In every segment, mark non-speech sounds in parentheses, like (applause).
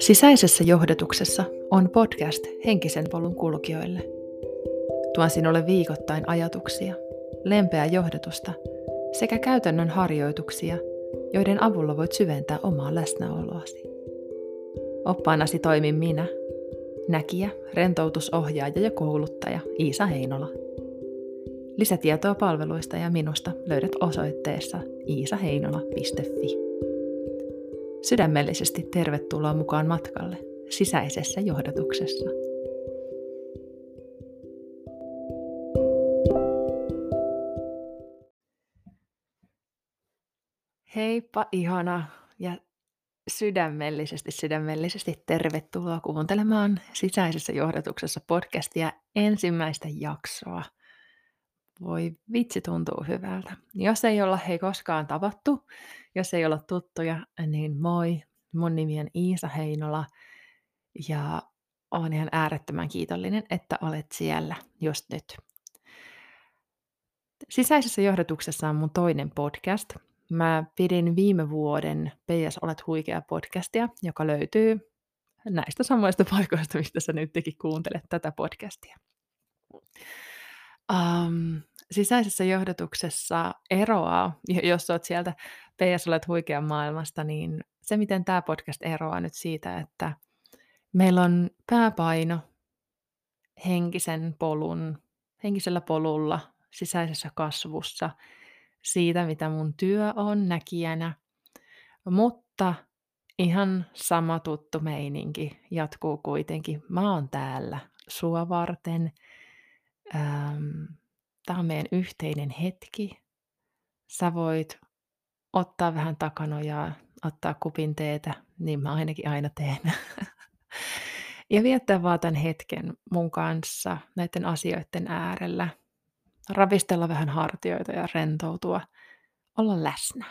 Sisäisessä johdatuksessa on podcast henkisen polun kulkijoille. Tuon sinulle viikoittain ajatuksia, lempeää johdatusta sekä käytännön harjoituksia, joiden avulla voit syventää omaa läsnäoloasi. Oppaanasi toimin minä, näkijä, rentoutusohjaaja ja kouluttaja Iisa Heinola. Lisätietoa palveluista ja minusta löydät osoitteessa iisaheinola.fi. Sydämellisesti tervetuloa mukaan matkalle sisäisessä johdatuksessa. Heippa ihana ja sydämellisesti, sydämellisesti tervetuloa kuuntelemaan sisäisessä johdatuksessa podcastia ensimmäistä jaksoa. Voi vitsi, tuntuu hyvältä. Jos ei olla hei koskaan tavattu, jos ei olla tuttuja, niin moi. Mun nimi on Iisa Heinola ja olen ihan äärettömän kiitollinen, että olet siellä just nyt. Sisäisessä johdatuksessa on mun toinen podcast. Mä pidin viime vuoden PS Olet huikea podcastia, joka löytyy näistä samoista paikoista, mistä sä nytkin kuuntelet tätä podcastia. Um, sisäisessä johdatuksessa eroaa, jos olet sieltä PS Olet huikean maailmasta, niin se, miten tämä podcast eroaa nyt siitä, että meillä on pääpaino henkisen polun, henkisellä polulla, sisäisessä kasvussa, siitä, mitä mun työ on näkijänä, mutta ihan sama tuttu meininki jatkuu kuitenkin. Mä oon täällä sua varten. Tämä on meidän yhteinen hetki. Sä voit ottaa vähän takanojaa, ottaa kupin teetä, niin mä ainakin aina teen. (laughs) ja viettää vaan tämän hetken mun kanssa näiden asioiden äärellä. Ravistella vähän hartioita ja rentoutua, olla läsnä.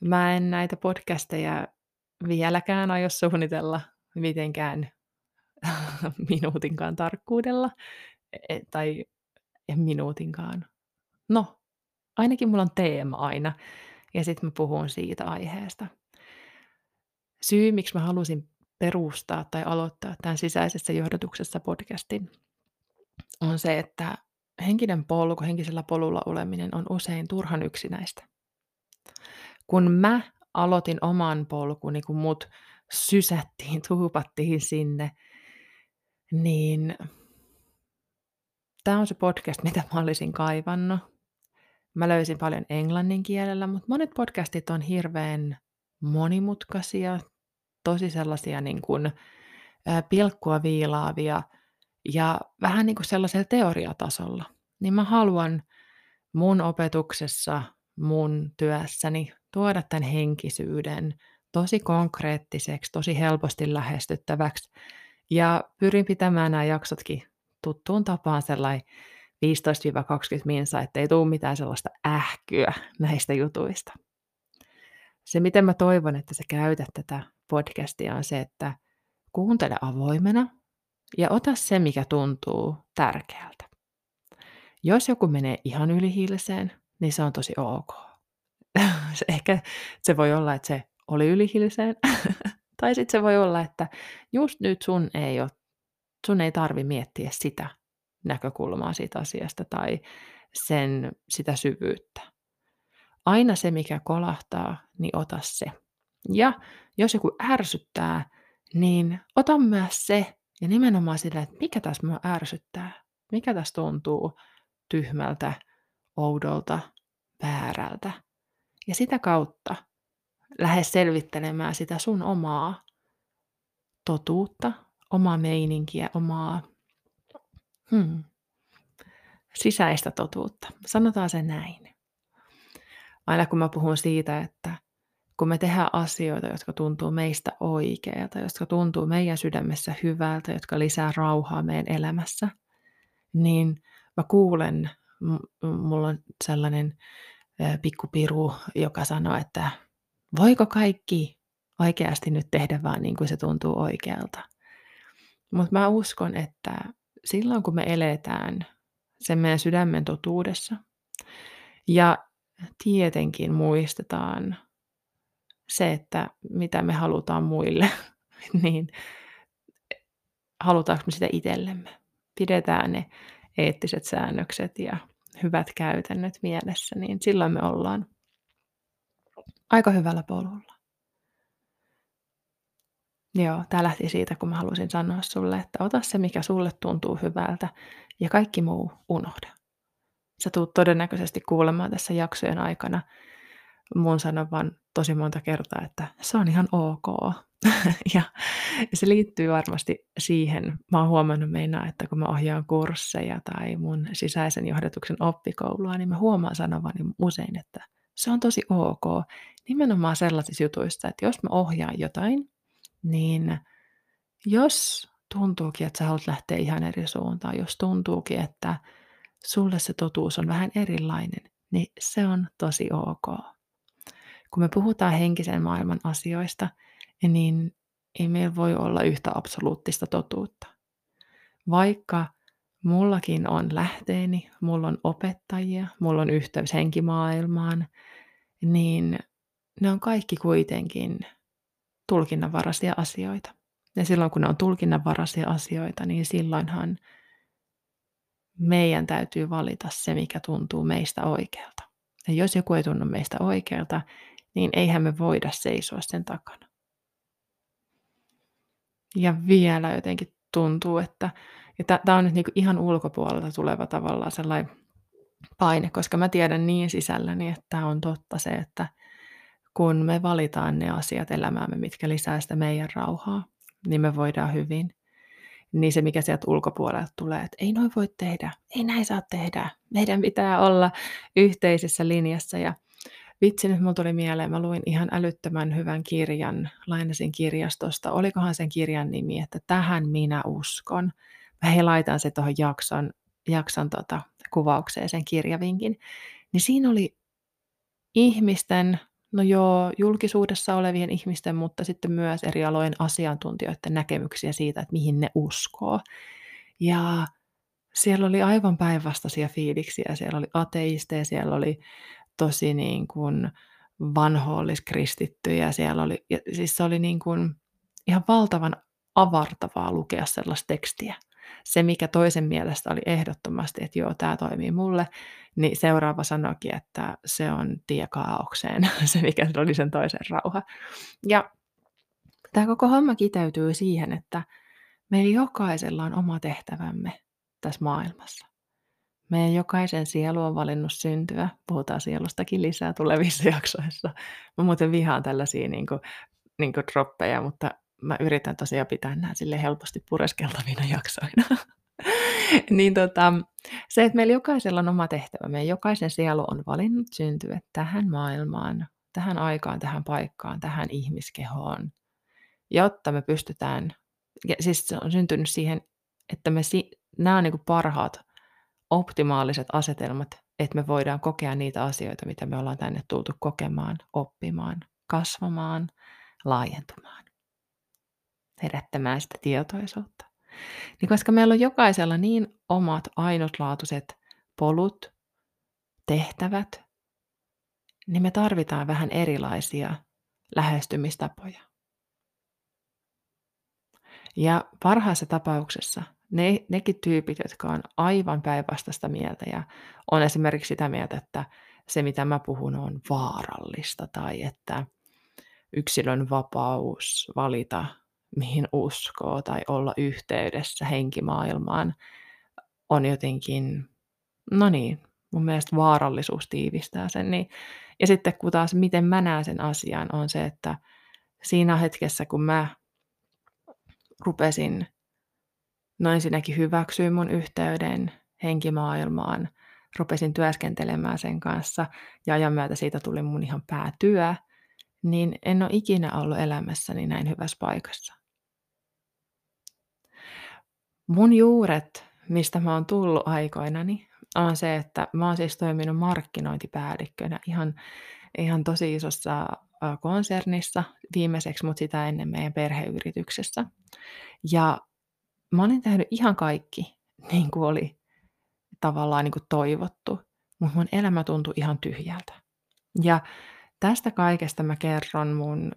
Mä en näitä podcasteja vieläkään aio suunnitella mitenkään (laughs) minuutinkaan tarkkuudella, e, tai minuutinkaan. No, ainakin mulla on teema aina, ja sitten mä puhun siitä aiheesta. Syy, miksi mä halusin perustaa tai aloittaa tämän sisäisessä johdatuksessa podcastin, on se, että henkinen polku, henkisellä polulla oleminen on usein turhan yksinäistä. Kun mä aloitin oman polkuni, kun mut sysättiin, (laughs) tuupattiin sinne, niin tämä on se podcast, mitä mä olisin kaivannut. Mä löysin paljon englannin kielellä, mutta monet podcastit on hirveän monimutkaisia, tosi sellaisia niin kuin, pilkkua viilaavia ja vähän niin kuin sellaisella teoriatasolla. Niin mä haluan mun opetuksessa, mun työssäni tuoda tämän henkisyyden tosi konkreettiseksi, tosi helposti lähestyttäväksi. Ja pyrin pitämään nämä jaksotkin tuttuun tapaan sellainen 15-20 minsa, että ei tule mitään sellaista ähkyä näistä jutuista. Se, miten mä toivon, että sä käytät tätä podcastia, on se, että kuuntele avoimena ja ota se, mikä tuntuu tärkeältä. Jos joku menee ihan ylihilseen, niin se on tosi ok. (laughs) Ehkä se voi olla, että se oli ylihilseen, (laughs) tai sitten se voi olla, että just nyt sun ei, ole, sun ei tarvi miettiä sitä, näkökulmaa siitä asiasta tai sen, sitä syvyyttä. Aina se, mikä kolahtaa, niin ota se. Ja jos joku ärsyttää, niin ota myös se ja nimenomaan sillä, että mikä tässä mua ärsyttää, mikä tässä tuntuu tyhmältä, oudolta, väärältä. Ja sitä kautta lähde selvittelemään sitä sun omaa totuutta, omaa meininkiä, omaa Hmm. Sisäistä totuutta. Sanotaan se näin. Aina kun mä puhun siitä, että kun me tehdään asioita, jotka tuntuu meistä oikealta, jotka tuntuu meidän sydämessä hyvältä, jotka lisää rauhaa meidän elämässä, niin mä kuulen, mulla on sellainen pikkupiru, joka sanoo, että voiko kaikki oikeasti nyt tehdä vaan niin kuin se tuntuu oikealta. Mutta mä uskon, että silloin, kun me eletään sen meidän sydämen totuudessa ja tietenkin muistetaan se, että mitä me halutaan muille (laughs) niin halutaanko me sitä itsellemme. Pidetään ne eettiset säännökset ja hyvät käytännöt mielessä, niin silloin me ollaan aika hyvällä polulla. Joo, tämä lähti siitä, kun mä halusin sanoa sulle, että ota se, mikä sulle tuntuu hyvältä ja kaikki muu unohda. Sä tuut todennäköisesti kuulemaan tässä jaksojen aikana mun sanovan tosi monta kertaa, että se on ihan ok. (laughs) ja se liittyy varmasti siihen, mä oon huomannut meinaa, että kun mä ohjaan kursseja tai mun sisäisen johdatuksen oppikoulua, niin mä huomaan sanovani usein, että se on tosi ok. Nimenomaan sellaisissa jutuissa, että jos mä ohjaan jotain, niin jos tuntuukin, että sä haluat lähteä ihan eri suuntaan, jos tuntuukin, että sulle se totuus on vähän erilainen, niin se on tosi ok. Kun me puhutaan henkisen maailman asioista, niin ei meillä voi olla yhtä absoluuttista totuutta. Vaikka mullakin on lähteeni, mulla on opettajia, mulla on yhteys henkimaailmaan, niin ne on kaikki kuitenkin tulkinnanvaraisia asioita. Ja silloin kun ne on tulkinnanvaraisia asioita, niin silloinhan meidän täytyy valita se, mikä tuntuu meistä oikealta. Ja jos joku ei tunnu meistä oikealta, niin eihän me voida seisoa sen takana. Ja vielä jotenkin tuntuu, että tämä on nyt niinku ihan ulkopuolelta tuleva tavallaan sellainen paine, koska mä tiedän niin sisälläni, että tämä on totta se, että kun me valitaan ne asiat elämäämme, mitkä lisää sitä meidän rauhaa, niin me voidaan hyvin. Niin se, mikä sieltä ulkopuolelta tulee, että ei noin voi tehdä, ei näin saa tehdä, meidän pitää olla yhteisessä linjassa. Ja vitsi, nyt mulla tuli mieleen, mä luin ihan älyttömän hyvän kirjan, lainasin kirjastosta, olikohan sen kirjan nimi, että tähän minä uskon. Mä he laitan se tuohon jakson, jakson tota, kuvaukseen, sen kirjavinkin. Niin siinä oli ihmisten No joo, julkisuudessa olevien ihmisten, mutta sitten myös eri alojen asiantuntijoiden näkemyksiä siitä, että mihin ne uskoo. Ja siellä oli aivan päinvastaisia fiiliksiä. Siellä oli ateisteja, siellä oli tosi niin kuin vanhoolliskristittyjä. Siellä oli, ja siis se oli niin kuin ihan valtavan avartavaa lukea sellaista tekstiä se, mikä toisen mielestä oli ehdottomasti, että joo, tämä toimii mulle, niin seuraava sanoikin, että se on tie kaaukseen, (laughs) se mikä oli sen toisen rauha. Ja tämä koko homma kiteytyy siihen, että meillä jokaisella on oma tehtävämme tässä maailmassa. Meidän jokaisen sielu on valinnut syntyä. Puhutaan sielustakin lisää tulevissa (laughs) jaksoissa. Mä muuten vihaan tällaisia niin kuin, niin kuin droppeja, mutta mä yritän tosiaan pitää nämä sille helposti pureskeltavina (laughs) jaksoina. niin tota, se, että meillä jokaisella on oma tehtävä, meidän jokaisen sielu on valinnut syntyä tähän maailmaan, tähän aikaan, tähän paikkaan, tähän ihmiskehoon, jotta me pystytään, siis se on syntynyt siihen, että me, nämä on niin parhaat optimaaliset asetelmat, että me voidaan kokea niitä asioita, mitä me ollaan tänne tultu kokemaan, oppimaan, kasvamaan, laajentumaan herättämään sitä tietoisuutta. Niin koska meillä on jokaisella niin omat ainutlaatuiset polut, tehtävät, niin me tarvitaan vähän erilaisia lähestymistapoja. Ja parhaassa tapauksessa ne, nekin tyypit, jotka on aivan päinvastaista mieltä ja on esimerkiksi sitä mieltä, että se mitä mä puhun on vaarallista tai että yksilön vapaus valita mihin uskoo tai olla yhteydessä henkimaailmaan on jotenkin, no niin, mun mielestä vaarallisuus tiivistää sen. Niin, ja sitten kun taas miten mä näen sen asian on se, että siinä hetkessä kun mä rupesin no ensinnäkin hyväksyä mun yhteyden henkimaailmaan, rupesin työskentelemään sen kanssa ja ajan myötä siitä tuli mun ihan päätyö, niin en ole ikinä ollut elämässäni näin hyvässä paikassa. Mun juuret, mistä mä oon tullut aikoinani, on se, että mä oon siis toiminut markkinointipäällikkönä ihan, ihan tosi isossa konsernissa viimeiseksi, mutta sitä ennen meidän perheyrityksessä. Ja mä olin tehnyt ihan kaikki, (laughs) niin kuin oli tavallaan niin kuin toivottu, mutta mun elämä tuntui ihan tyhjältä. Ja tästä kaikesta mä kerron mun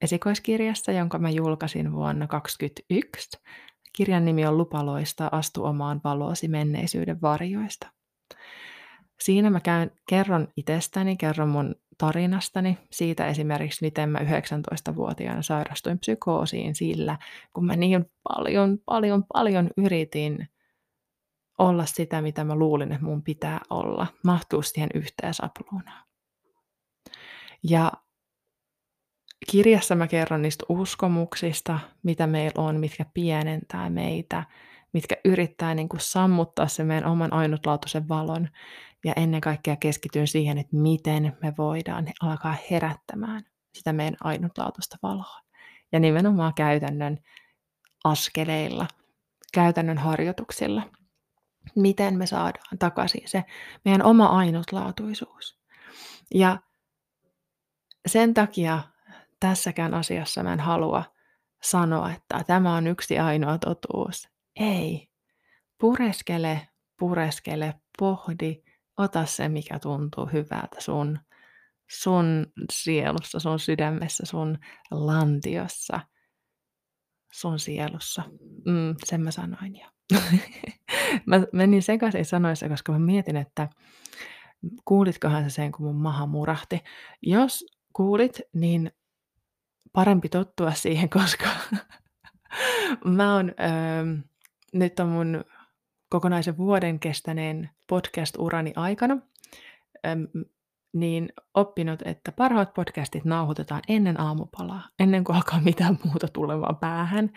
esikoiskirjassa, jonka mä julkaisin vuonna 2021. Kirjan nimi on Lupaloista astu omaan valoosi menneisyyden varjoista. Siinä mä käyn, kerron itsestäni, kerron mun tarinastani siitä esimerkiksi, miten mä 19-vuotiaana sairastuin psykoosiin sillä, kun mä niin paljon, paljon, paljon yritin olla sitä, mitä mä luulin, että mun pitää olla, mahtuu siihen yhteen sapluunaan. Ja kirjassa mä kerron niistä uskomuksista, mitä meillä on, mitkä pienentää meitä, mitkä yrittää niin kuin sammuttaa se meidän oman ainutlaatuisen valon. Ja ennen kaikkea keskityn siihen, että miten me voidaan alkaa herättämään sitä meidän ainutlaatuista valoa. Ja nimenomaan käytännön askeleilla, käytännön harjoituksilla. Miten me saadaan takaisin se meidän oma ainutlaatuisuus. Ja sen takia tässäkään asiassa mä en halua sanoa, että tämä on yksi ainoa totuus. Ei. Pureskele, pureskele, pohdi, ota se, mikä tuntuu hyvältä sun, sun sielussa, sun sydämessä, sun lantiossa, sun sielussa. Mm, sen mä sanoin jo. (laughs) mä menin sekaisin sanoissa, koska mä mietin, että kuulitkohan sä sen, kun mun maha murahti. Jos kuulit, niin parempi tottua siihen, (laughs) koska mä oon, öö, nyt on mun kokonaisen vuoden kestäneen podcast-urani aikana, öö, niin oppinut, että parhaat podcastit nauhoitetaan ennen aamupalaa, ennen kuin alkaa mitään muuta tulemaan päähän.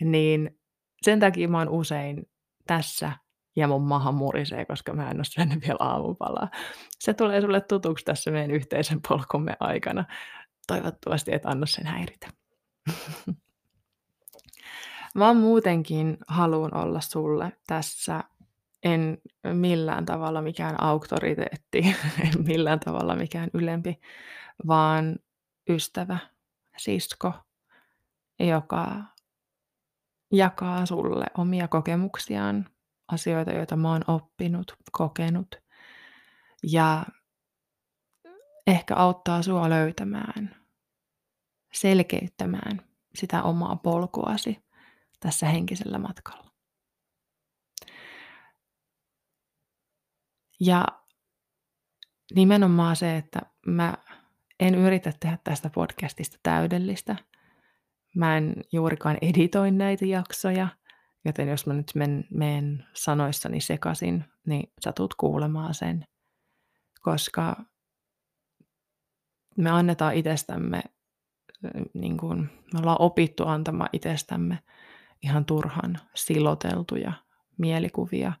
Niin sen takia mä oon usein tässä ja mun maha murisee, koska mä en ole syönyt vielä aamupalaa. Se tulee sulle tutuksi tässä meidän yhteisen polkumme aikana toivottavasti et anna sen häiritä. (laughs) Mä muutenkin haluan olla sulle tässä, en millään tavalla mikään auktoriteetti, (laughs) en millään tavalla mikään ylempi, vaan ystävä, sisko, joka jakaa sulle omia kokemuksiaan, asioita, joita mä oon oppinut, kokenut. Ja ehkä auttaa sua löytämään, selkeyttämään sitä omaa polkuasi tässä henkisellä matkalla. Ja nimenomaan se, että mä en yritä tehdä tästä podcastista täydellistä. Mä en juurikaan editoi näitä jaksoja, joten jos mä nyt men, menen sanoissani sekaisin, niin sä tulet kuulemaan sen. Koska me annetaan itsestämme, niin kuin, me ollaan opittu antamaan itsestämme ihan turhan siloteltuja mielikuvia.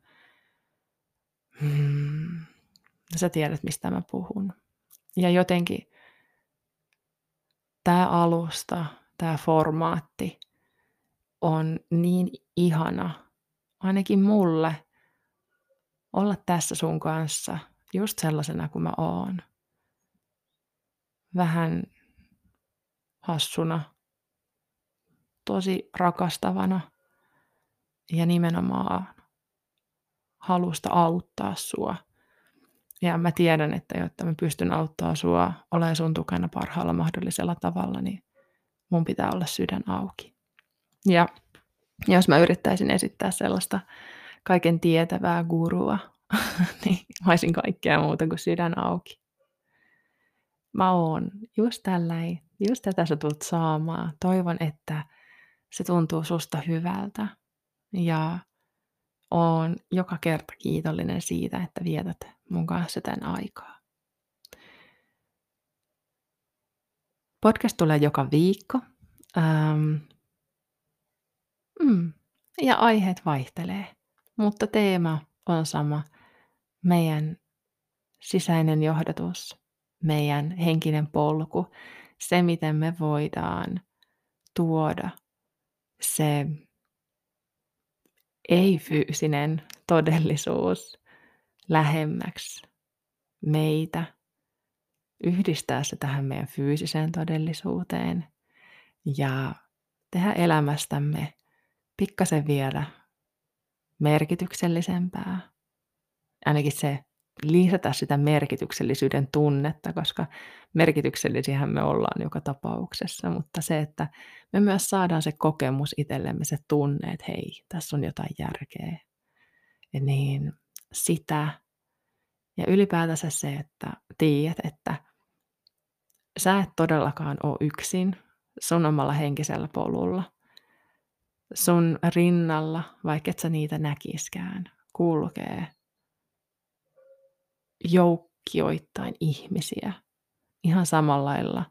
Hmm. Sä tiedät, mistä mä puhun. Ja jotenkin tämä alusta, tämä formaatti on niin ihana, ainakin mulle, olla tässä sun kanssa just sellaisena kuin mä oon vähän hassuna, tosi rakastavana ja nimenomaan halusta auttaa sua. Ja mä tiedän, että jotta mä pystyn auttaa sua olemaan sun tukena parhaalla mahdollisella tavalla, niin mun pitää olla sydän auki. Ja jos mä yrittäisin esittää sellaista kaiken tietävää gurua, (laughs) niin mä olisin kaikkea muuta kuin sydän auki mä oon just tälläin, just tätä sä tulet saamaan. Toivon, että se tuntuu susta hyvältä ja oon joka kerta kiitollinen siitä, että vietät mun kanssa tämän aikaa. Podcast tulee joka viikko. Ähm, mm, ja aiheet vaihtelee, mutta teema on sama. Meidän sisäinen johdatus meidän henkinen polku, se miten me voidaan tuoda se ei-fyysinen todellisuus lähemmäksi meitä, yhdistää se tähän meidän fyysiseen todellisuuteen ja tehdä elämästämme pikkasen vielä merkityksellisempää. Ainakin se lisätä sitä merkityksellisyyden tunnetta, koska merkityksellisiähän me ollaan joka tapauksessa, mutta se, että me myös saadaan se kokemus itsellemme, se tunne, että hei, tässä on jotain järkeä. Ja niin sitä. Ja ylipäätänsä se, että tiedät, että sä et todellakaan ole yksin sun omalla henkisellä polulla. Sun rinnalla, vaikka et sä niitä näkiskään, kulkee joukkioittain ihmisiä ihan samalla lailla,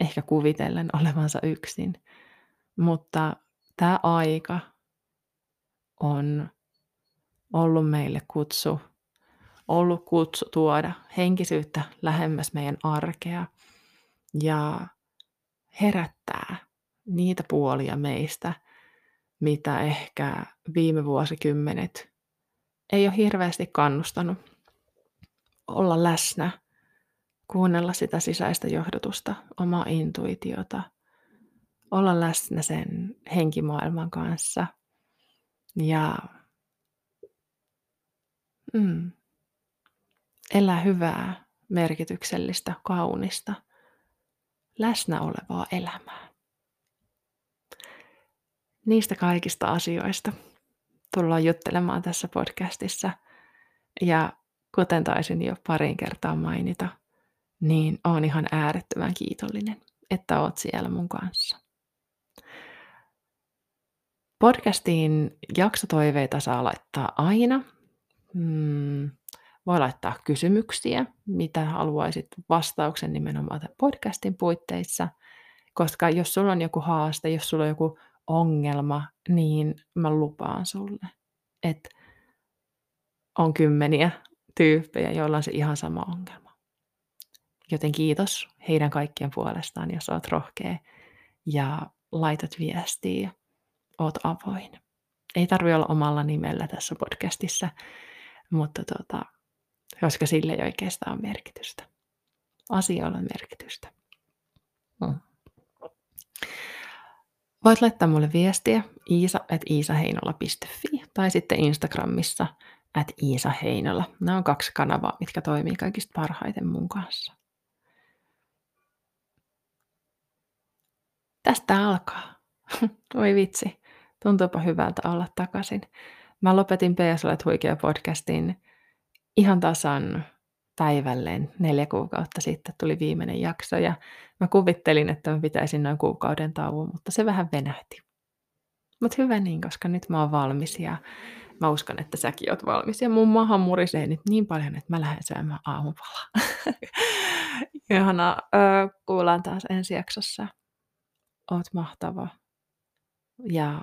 ehkä kuvitellen olevansa yksin. Mutta tämä aika on ollut meille kutsu, ollut kutsu tuoda henkisyyttä lähemmäs meidän arkea ja herättää niitä puolia meistä, mitä ehkä viime vuosikymmenet ei ole hirveästi kannustanut olla läsnä, kuunnella sitä sisäistä johdotusta, omaa intuitiota, olla läsnä sen henkimaailman kanssa ja mm, elää hyvää, merkityksellistä, kaunista, läsnä olevaa elämää. Niistä kaikista asioista tullaan juttelemaan tässä podcastissa. Ja kuten taisin jo parin kertaa mainita, niin olen ihan äärettömän kiitollinen, että oot siellä mun kanssa. Podcastiin jaksotoiveita saa laittaa aina. Hmm, voi laittaa kysymyksiä, mitä haluaisit vastauksen nimenomaan podcastin puitteissa, koska jos sulla on joku haaste, jos sulla on joku ongelma, niin mä lupaan sulle, että on kymmeniä tyyppejä, joilla on se ihan sama ongelma. Joten kiitos heidän kaikkien puolestaan, jos oot rohkea ja laitat viestiä, oot avoin. Ei tarvi olla omalla nimellä tässä podcastissa, mutta tota, koska sille ei oikeastaan ole merkitystä. Asioilla on merkitystä. Hmm. Voit laittaa mulle viestiä iisa.iisaheinola.fi tai sitten Instagramissa at Iisa Heinola. Nämä on kaksi kanavaa, mitkä toimii kaikista parhaiten mun kanssa. Tästä alkaa. (laughs) Oi vitsi, tuntuupa hyvältä olla takaisin. Mä lopetin PS Olet huikea podcastin ihan tasan päivälleen neljä kuukautta sitten tuli viimeinen jakso ja mä kuvittelin, että mä pitäisin noin kuukauden tauon, mutta se vähän venähti. Mutta hyvä niin, koska nyt mä oon valmis ja mä uskon, että säkin oot valmis. Ja mun maha murisee nyt niin paljon, että mä lähden syömään aamupalaa. (laughs) Ihana, kuullaan taas ensi jaksossa. Oot mahtava. Ja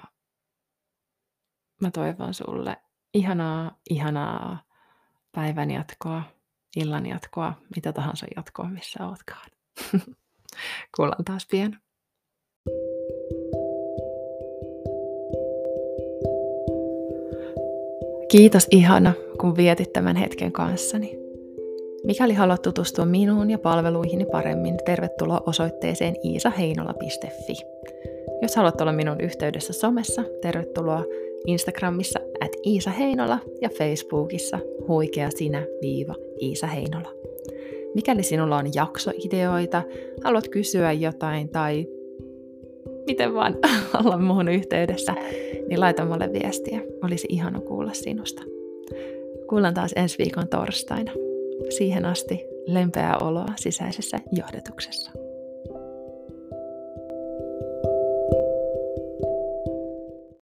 mä toivon sulle ihanaa, ihanaa päivän jatkoa, illan jatkoa, mitä tahansa jatkoa, missä ootkaan. (laughs) Kuullaan taas pian. Kiitos ihana, kun vietit tämän hetken kanssani. Mikäli haluat tutustua minuun ja palveluihini paremmin, tervetuloa osoitteeseen iisaheinola.fi. Jos haluat olla minun yhteydessä somessa, tervetuloa Instagramissa at Iisa Heinola ja Facebookissa huikea sinä viiva Iisa Heinola. Mikäli sinulla on jaksoideoita, haluat kysyä jotain tai miten vaan (laughs) olla muuhun yhteydessä, niin laita mulle viestiä. Olisi ihana kuulla sinusta. Kuullaan taas ensi viikon torstaina. Siihen asti lempeää oloa sisäisessä johdetuksessa.